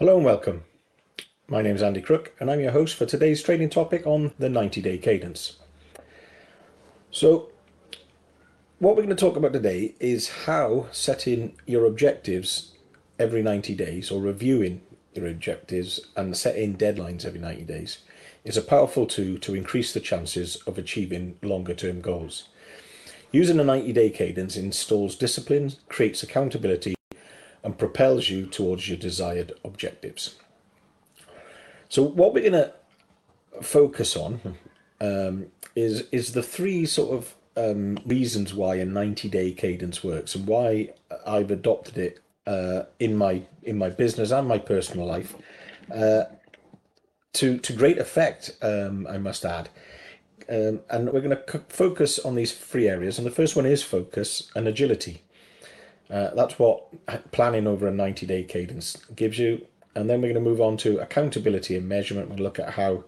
Hello and welcome. My name is Andy Crook and I'm your host for today's training topic on the 90 day cadence. So, what we're going to talk about today is how setting your objectives every 90 days or reviewing your objectives and setting deadlines every 90 days is a powerful tool to increase the chances of achieving longer term goals. Using a 90 day cadence installs discipline, creates accountability, and propels you towards your desired objectives. So, what we're going to focus on um, is is the three sort of um, reasons why a 90 day cadence works and why I've adopted it uh, in my in my business and my personal life uh, to to great effect. Um, I must add. Um, and we're going to focus on these three areas. And the first one is focus and agility. Uh, that's what planning over a 90 day cadence gives you. And then we're going to move on to accountability and measurement. We'll look at how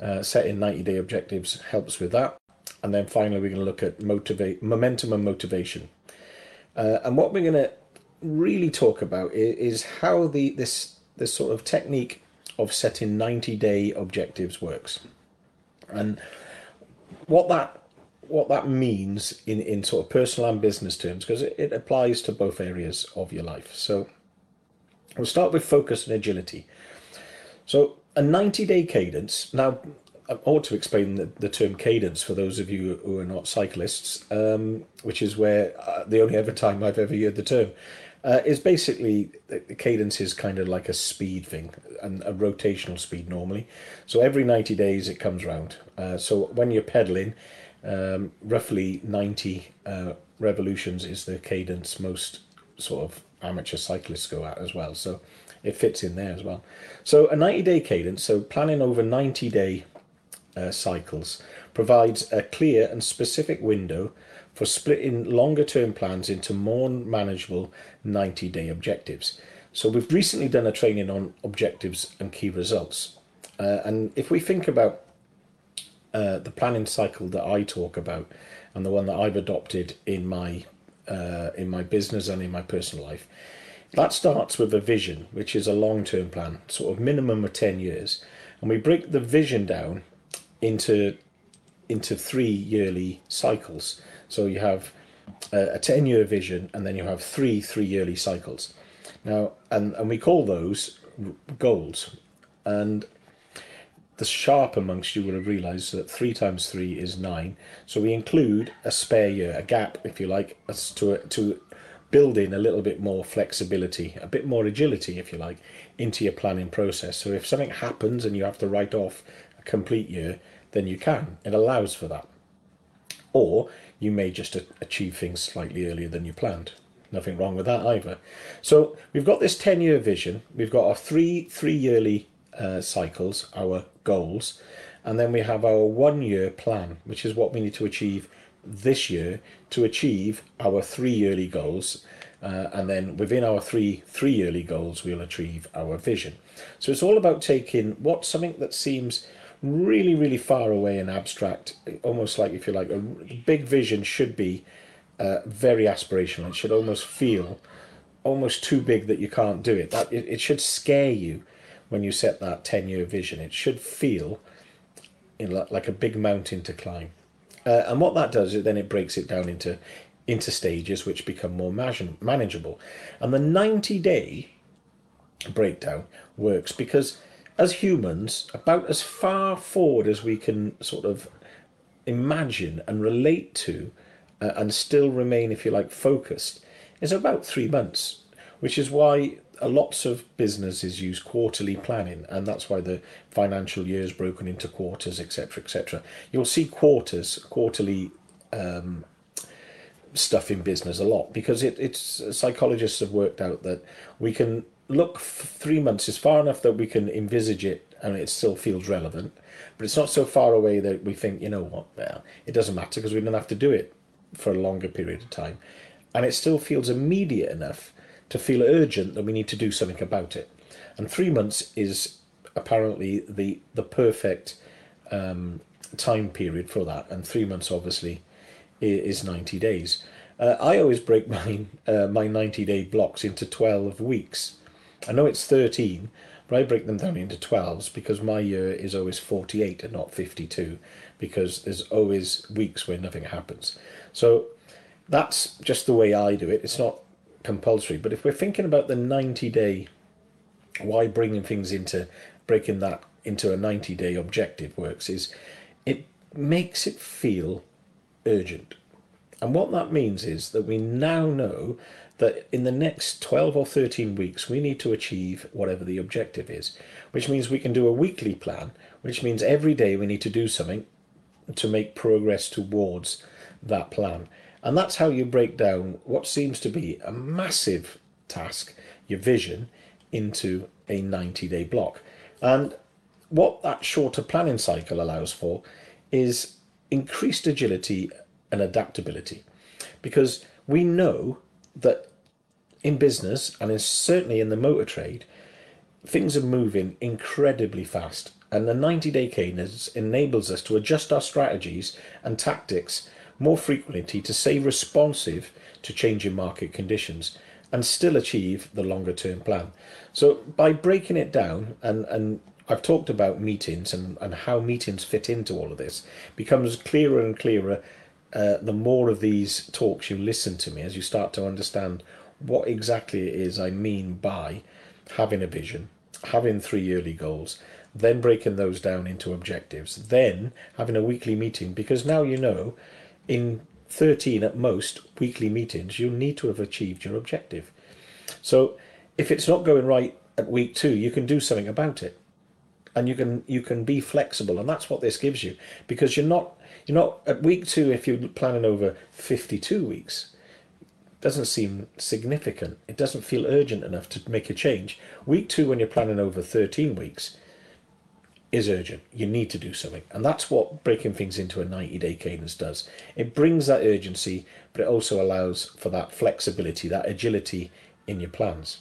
uh, setting 90 day objectives helps with that. And then finally, we're going to look at motivate momentum and motivation. Uh, and what we're going to really talk about is, is how the this this sort of technique of setting 90 day objectives works. And what that what that means in, in sort of personal and business terms, because it, it applies to both areas of your life. So we'll start with focus and agility. So a 90 day cadence. Now, I ought to explain the, the term cadence for those of you who are not cyclists, um, which is where uh, the only ever time I've ever heard the term. Uh, is basically the cadence is kind of like a speed thing and a rotational speed normally. So every 90 days it comes round. Uh, so when you're pedaling, um, roughly 90 uh, revolutions is the cadence most sort of amateur cyclists go at as well. So it fits in there as well. So a 90 day cadence, so planning over 90 day uh, cycles, provides a clear and specific window for splitting longer term plans into more manageable 90 day objectives. So we've recently done a training on objectives and key results. Uh, and if we think about uh, the planning cycle that I talk about and the one that I've adopted in my uh, in my business and in my personal life. That starts with a vision, which is a long term plan, sort of minimum of 10 years. And we break the vision down into into three yearly cycles. So you have a 10 year vision and then you have three three yearly cycles. Now, and, and we call those goals. And the sharp amongst you will have realised that three times three is nine. So we include a spare year, a gap, if you like, to to build in a little bit more flexibility, a bit more agility, if you like, into your planning process. So if something happens and you have to write off a complete year, then you can. It allows for that. Or you may just achieve things slightly earlier than you planned. Nothing wrong with that either. So we've got this 10 year vision. We've got our three three yearly uh, cycles, our goals, and then we have our one year plan, which is what we need to achieve this year to achieve our three yearly goals. Uh, and then within our three three yearly goals, we'll achieve our vision. So it's all about taking what something that seems really, really far away and abstract, almost like if you like, a big vision should be uh, very aspirational. It should almost feel almost too big that you can't do it. That it, it should scare you when you set that 10 year vision. It should feel like a big mountain to climb. Uh, and what that does is then it breaks it down into into stages which become more manageable. And the 90 day breakdown works because as humans, about as far forward as we can sort of imagine and relate to uh, and still remain, if you like, focused is about three months, which is why lots of businesses use quarterly planning, and that's why the financial year is broken into quarters, etc., etc. You'll see quarters, quarterly um, stuff in business a lot because it, it's psychologists have worked out that we can look three months is far enough that we can envisage it and it still feels relevant, but it's not so far away that we think, you know what, well, it doesn't matter because we don't have to do it for a longer period of time, and it still feels immediate enough to feel urgent that we need to do something about it. And three months is apparently the the perfect um, time period for that. And three months obviously is 90 days. Uh, I always break my uh, my 90 day blocks into 12 weeks. I know it's 13, but I break them down into 12s because my year is always 48 and not 52 because there's always weeks where nothing happens. So that's just the way I do it. It's not compulsory. But if we're thinking about the 90 day, why bringing things into breaking that into a 90 day objective works is it makes it feel urgent. And what that means is that we now know that in the next 12 or 13 weeks, we need to achieve whatever the objective is, which means we can do a weekly plan, which means every day we need to do something to make progress towards that plan. And that's how you break down what seems to be a massive task, your vision, into a 90 day block. And what that shorter planning cycle allows for is increased agility and adaptability. Because we know that in business and in, certainly in the motor trade, things are moving incredibly fast. And the 90 day cadence enables us to adjust our strategies and tactics more frequently to stay responsive to changing market conditions and still achieve the longer term plan. So by breaking it down and, and I've talked about meetings and, and how meetings fit into all of this becomes clearer and clearer uh, the more of these talks you listen to me as you start to understand what exactly it is I mean by having a vision, having three yearly goals, then breaking those down into objectives, then having a weekly meeting because now you know in 13 at most weekly meetings you'll need to have achieved your objective. So if it's not going right at week two, you can do something about it. And you can you can be flexible and that's what this gives you. Because you're not you're not at week two if you're planning over 52 weeks doesn't seem significant. It doesn't feel urgent enough to make a change. Week two when you're planning over 13 weeks is urgent you need to do something and that's what breaking things into a 90 day cadence does it brings that urgency but it also allows for that flexibility that agility in your plans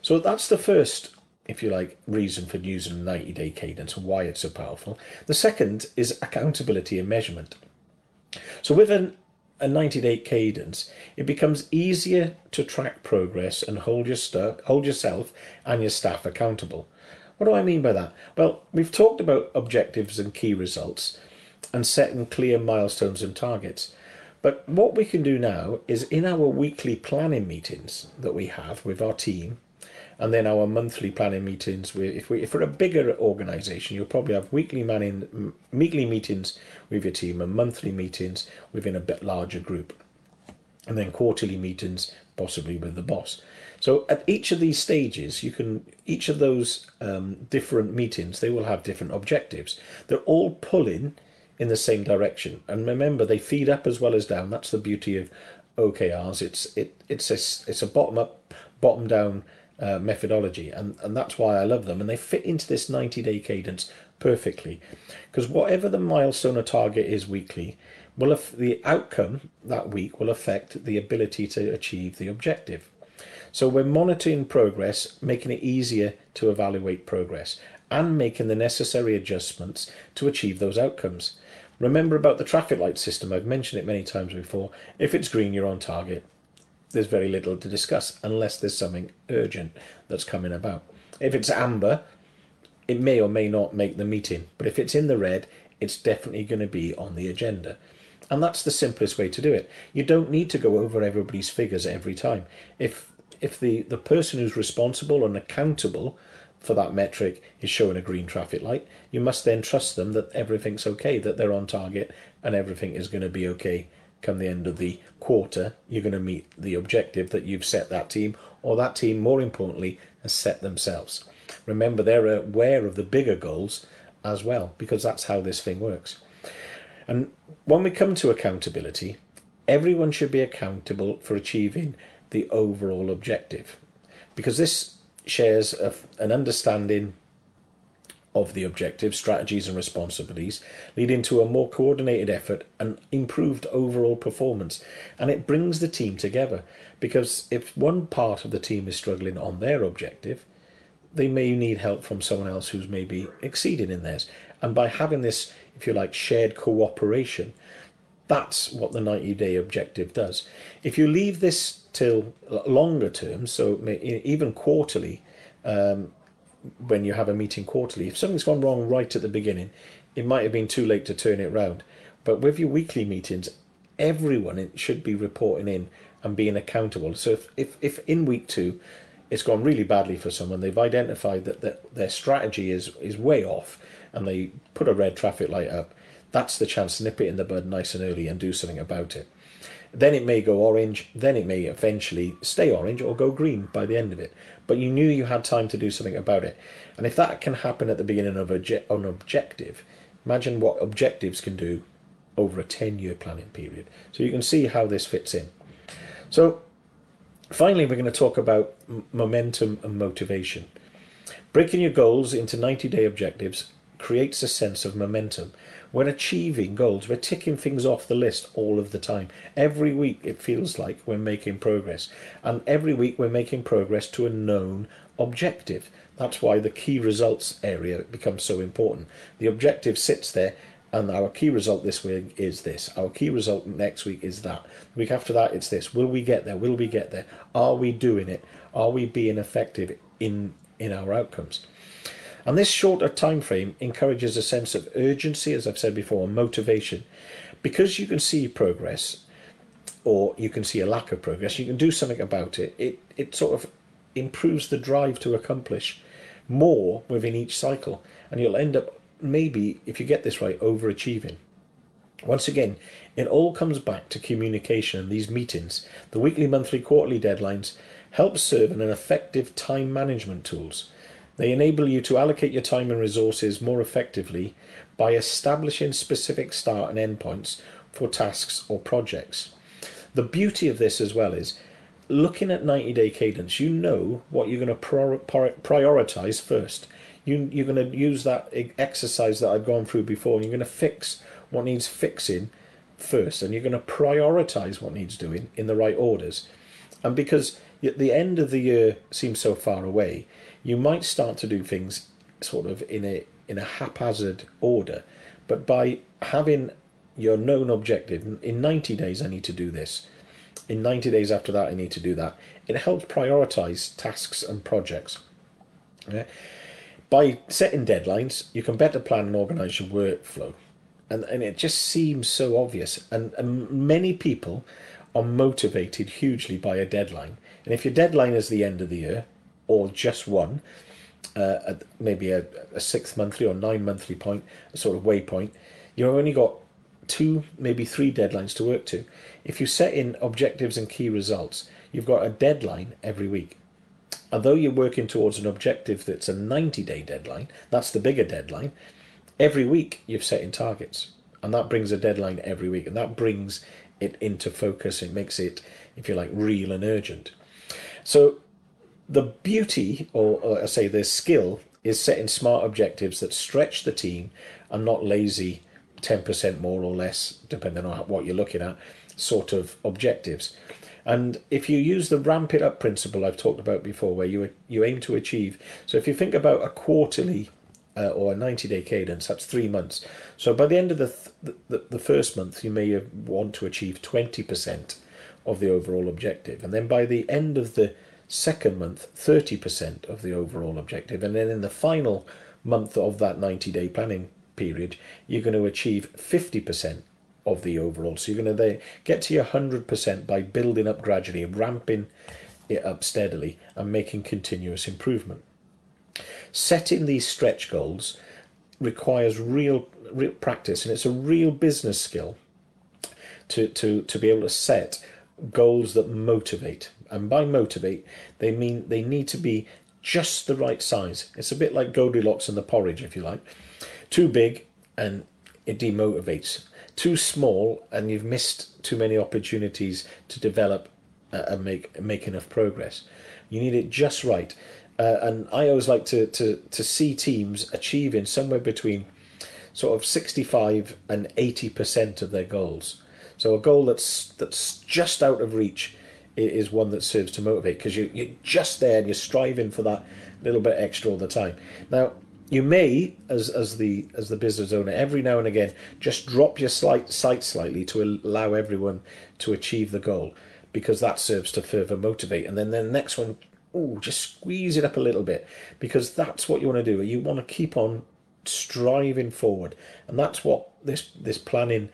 so that's the first if you like, reason for using a 90 day cadence and why it's so powerful. The second is accountability and measurement. So with an, a 90 day cadence, it becomes easier to track progress and hold, your st- hold yourself and your staff accountable. What do I mean by that? Well, we've talked about objectives and key results and setting clear milestones and targets. But what we can do now is in our weekly planning meetings that we have with our team and then our monthly planning meetings. If, we, if we're a bigger organisation, you'll probably have weekly manning, weekly meetings with your team and monthly meetings within a bit larger group, and then quarterly meetings possibly with the boss. So at each of these stages, you can each of those um, different meetings they will have different objectives. They're all pulling in the same direction, and remember they feed up as well as down. That's the beauty of OKRs. It's it it's a it's a bottom up, bottom down uh, methodology, and, and that's why I love them. And they fit into this 90 day cadence perfectly because whatever the milestone or target is weekly, will af- the outcome that week will affect the ability to achieve the objective. So we're monitoring progress, making it easier to evaluate progress, and making the necessary adjustments to achieve those outcomes. Remember about the traffic light system, I've mentioned it many times before. If it's green, you're on target there's very little to discuss unless there's something urgent that's coming about. If it's amber, it may or may not make the meeting, but if it's in the red, it's definitely going to be on the agenda. And that's the simplest way to do it. You don't need to go over everybody's figures every time. If if the, the person who's responsible and accountable for that metric is showing a green traffic light, you must then trust them that everything's okay, that they're on target and everything is going to be okay come the end of the quarter, you're going to meet the objective that you've set that team, or that team, more importantly, has set themselves. Remember, they're aware of the bigger goals as well, because that's how this thing works. And when we come to accountability, everyone should be accountable for achieving the overall objective, because this shares a, an understanding of the objectives, strategies, and responsibilities, leading to a more coordinated effort and improved overall performance. And it brings the team together because if one part of the team is struggling on their objective, they may need help from someone else who's maybe exceeding in theirs. And by having this, if you like, shared cooperation, that's what the 90 day objective does. If you leave this till longer term, so even quarterly, um, when you have a meeting quarterly. If something's gone wrong right at the beginning, it might have been too late to turn it round. But with your weekly meetings, everyone should be reporting in and being accountable. So if, if, if in week two it's gone really badly for someone, they've identified that, that their strategy is, is way off and they put a red traffic light up, that's the chance to nip it in the bud nice and early and do something about it. Then it may go orange, then it may eventually stay orange or go green by the end of it. But you knew you had time to do something about it. And if that can happen at the beginning of an objective, imagine what objectives can do over a 10 year planning period. So you can see how this fits in. So finally, we're going to talk about momentum and motivation. Breaking your goals into 90 day objectives creates a sense of momentum. We're achieving goals, we're ticking things off the list all of the time. Every week it feels like we're making progress. And every week we're making progress to a known objective. That's why the key results area becomes so important. The objective sits there and our key result this week is this. Our key result next week is that. The week after that, it's this. Will we get there? Will we get there? Are we doing it? Are we being effective in in our outcomes? And this shorter time frame encourages a sense of urgency, as I've said before, and motivation, because you can see progress, or you can see a lack of progress. You can do something about it. It it sort of improves the drive to accomplish more within each cycle, and you'll end up maybe, if you get this right, overachieving. Once again, it all comes back to communication and these meetings. The weekly, monthly, quarterly deadlines help serve as an effective time management tools. They enable you to allocate your time and resources more effectively by establishing specific start and endpoints for tasks or projects. The beauty of this as well is looking at 90 day cadence, you know what you're going to prioritize first you, you're going to use that exercise that I've gone through before, and you're going to fix what needs fixing first, and you're going to prioritize what needs doing in the right orders. And because the end of the year seems so far away, you might start to do things sort of in a in a haphazard order. But by having your known objective, in 90 days I need to do this, in 90 days after that I need to do that, it helps prioritize tasks and projects. Yeah? by setting deadlines, you can better plan and organize your workflow. And, and it just seems so obvious. And, and many people are motivated hugely by a deadline. And if your deadline is the end of the year, or just one, uh, maybe a, a six monthly or nine monthly point, a sort of waypoint, you've only got two, maybe three deadlines to work to. If you set in objectives and key results, you've got a deadline every week although you're working towards an objective that's a 90 day deadline, that's the bigger deadline, every week you've set in targets. And that brings a deadline every week. And that brings it into focus. It makes it, if you like, real and urgent. So the beauty, or, or I say the skill, is setting smart objectives that stretch the team and not lazy 10% more or less, depending on what you're looking at, sort of objectives. And if you use the ramp it up principle I've talked about before, where you you aim to achieve, so if you think about a quarterly uh, or a 90 day cadence, that's three months. So by the end of the, th- the, the first month, you may want to achieve 20% of the overall objective. And then by the end of the second month, 30% of the overall objective. And then in the final month of that 90 day planning period, you're going to achieve 50% of the overall. So you're going to get to your 100% by building up gradually, ramping it up steadily, and making continuous improvement. Setting these stretch goals requires real, real practice, and it's a real business skill to, to, to be able to set goals that motivate. And by motivate, they mean they need to be just the right size. It's a bit like Goldilocks and the porridge, if you like. Too big, and it demotivates too small and you've missed too many opportunities to develop and make make enough progress. You need it just right. Uh, and I always like to, to, to see teams achieving somewhere between sort of 65 and 80% of their goals. So a goal that's that's just out of reach is one that serves to motivate because you, you're just there and you're striving for that little bit extra all the time. Now, you may, as as the as the business owner, every now and again, just drop your slight sight slightly to allow everyone to achieve the goal, because that serves to further motivate. And then the next one oh, just squeeze it up a little bit because that's what you want to do. You want to keep on striving forward, and that's what this this planning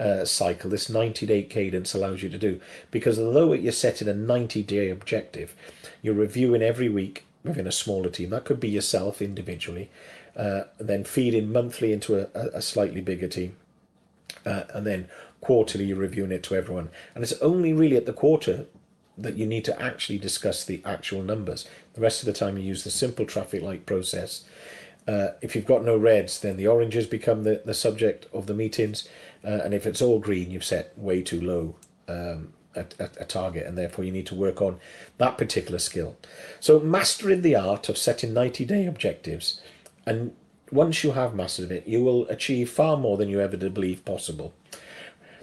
uh, cycle, this 90 day cadence allows you to do. Because although you're setting a 90 day objective, you're reviewing every week within a smaller team. That could be yourself individually, uh, then feeding monthly into a, a slightly bigger team, uh, and then quarterly you're reviewing it to everyone. And it's only really at the quarter that you need to actually discuss the actual numbers. The rest of the time you use the simple traffic light process. Uh, if you've got no reds, then the oranges become the, the subject of the meetings. Uh, and if it's all green, you've set way too low um, a, a, a, target, and therefore you need to work on that particular skill. So, mastering the art of setting 90 day objectives, and once you have mastered it, you will achieve far more than you ever did believe possible.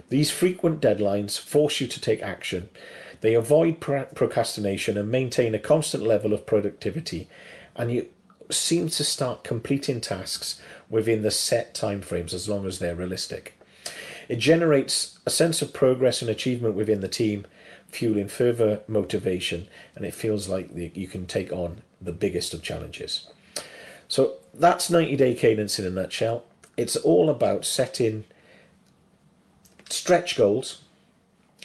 These frequent deadlines force you to take action. They avoid procrastination and maintain a constant level of productivity, and you seem to start completing tasks within the set timeframes as long as they're realistic. It generates a sense of progress and achievement within the team, fueling further motivation, and it feels like you can take on the biggest of challenges. So that's 90 day cadence in a nutshell. It's all about setting stretch goals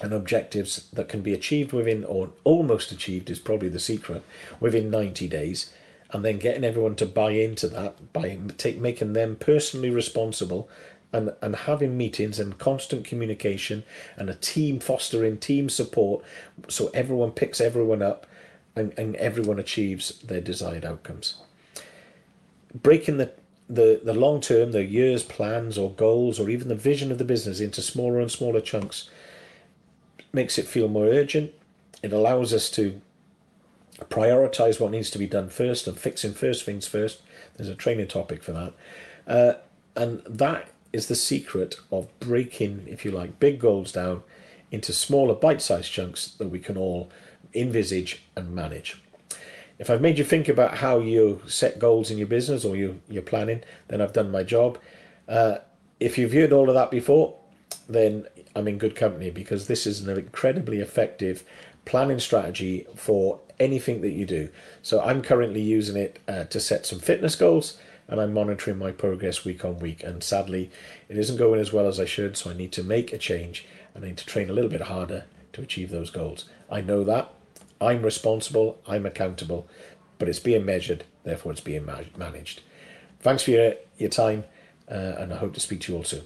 and objectives that can be achieved within, or almost achieved is probably the secret, within 90 days, and then getting everyone to buy into that by take, making them personally responsible and, and having meetings and constant communication and a team fostering team support so everyone picks everyone up and, and everyone achieves their desired outcomes. Breaking the the, the long term, the year's plans or goals or even the vision of the business into smaller and smaller chunks makes it feel more urgent. It allows us to prioritize what needs to be done first and fixing first things first. There's a training topic for that. Uh, and that is the secret of breaking, if you like, big goals down into smaller bite sized chunks that we can all envisage and manage. If I've made you think about how you set goals in your business or you, you're planning, then I've done my job. Uh, if you've heard all of that before, then I'm in good company because this is an incredibly effective planning strategy for anything that you do. So I'm currently using it uh, to set some fitness goals and I'm monitoring my progress week on week. And sadly, it isn't going as well as I should, so I need to make a change and I need to train a little bit harder to achieve those goals. I know that. I'm responsible, I'm accountable, but it's being measured, therefore it's being managed. Thanks for your, your time, uh, and I hope to speak to you all soon.